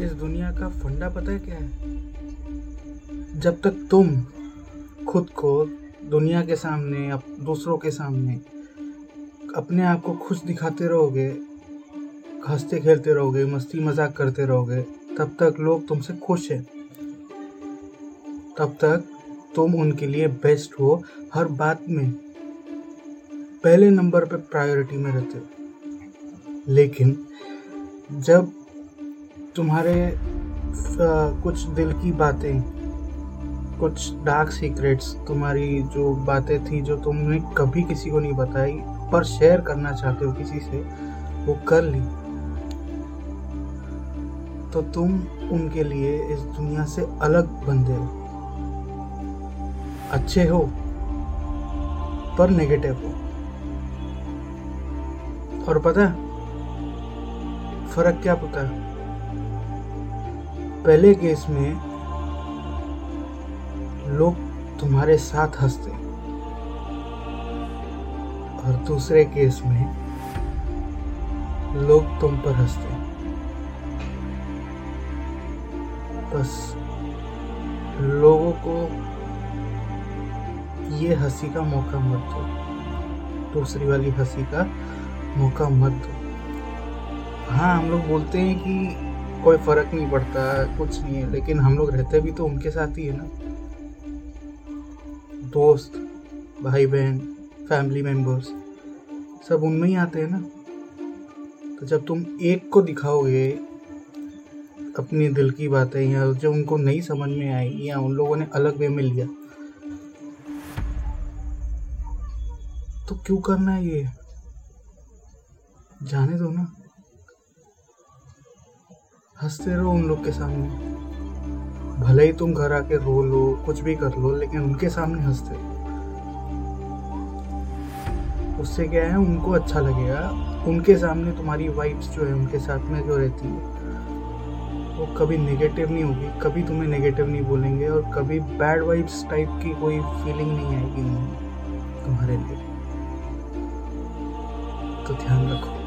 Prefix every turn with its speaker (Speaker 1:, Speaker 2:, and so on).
Speaker 1: इस दुनिया का फंडा पता है क्या है? जब तक तुम खुद को दुनिया के सामने, अप, दूसरों के सामने अपने आप को खुश दिखाते रहोगे, हँसते खेलते रहोगे, मस्ती मज़ाक करते रहोगे, तब तक लोग तुमसे खुश हैं। तब तक तुम उनके लिए बेस्ट हो हर बात में। पहले नंबर पे प्रायोरिटी में रहते हो। लेकिन जब तुम्हारे कुछ दिल की बातें, कुछ डार्क सीक्रेट्स तुम्हारी जो बातें थी जो तुमने कभी किसी को नहीं बताई, पर शेयर करना चाहते हो किसी से, वो कर ली। तो तुम उनके लिए इस दुनिया से अलग बंदे हो। अच्छे हो, पर नेगेटिव हो। और पता फ़र्क क्या पता है? पहले केस में लोग तुम्हारे साथ हँसते और दूसरे केस में लोग तुम पर हँसते बस लोगों को ये हँसी का मौका मत दो। दूसरी वाली हँसी का मौका मत दो। हाँ हम लोग बोलते हैं कि कोई फ़र्क नहीं पड़ता, कुछ नहीं है। लेकिन हम लोग रहते भी तो उनके साथ ही है ना। दोस्त भाई बहन फैमिली मेंबर्स सब उनमें ही आते हैं ना। तो जब तुम एक को दिखाओगे अपनी दिल की बातें या जो उनको नहीं समझ में आई या उन लोगों ने अलग वे में लिया तो क्यों करना है ये? जाने दो ना। हँसते रहो उन लोग के सामने। भले ही तुम घर आके रो लो, कुछ भी कर लो, लेकिन उनके सामने हँसते। उससे क्या है, उनको अच्छा लगेगा। उनके सामने तुम्हारी वाइब्स जो है, उनके साथ में जो रहती है, वो कभी नेगेटिव नहीं होगी, कभी तुम्हें नेगेटिव नहीं बोलेंगे और कभी बैड वाइब्स टाइप की कोई फीलिंग नहीं आएगी तुम्हारे लिए। तो ध्यान रखो।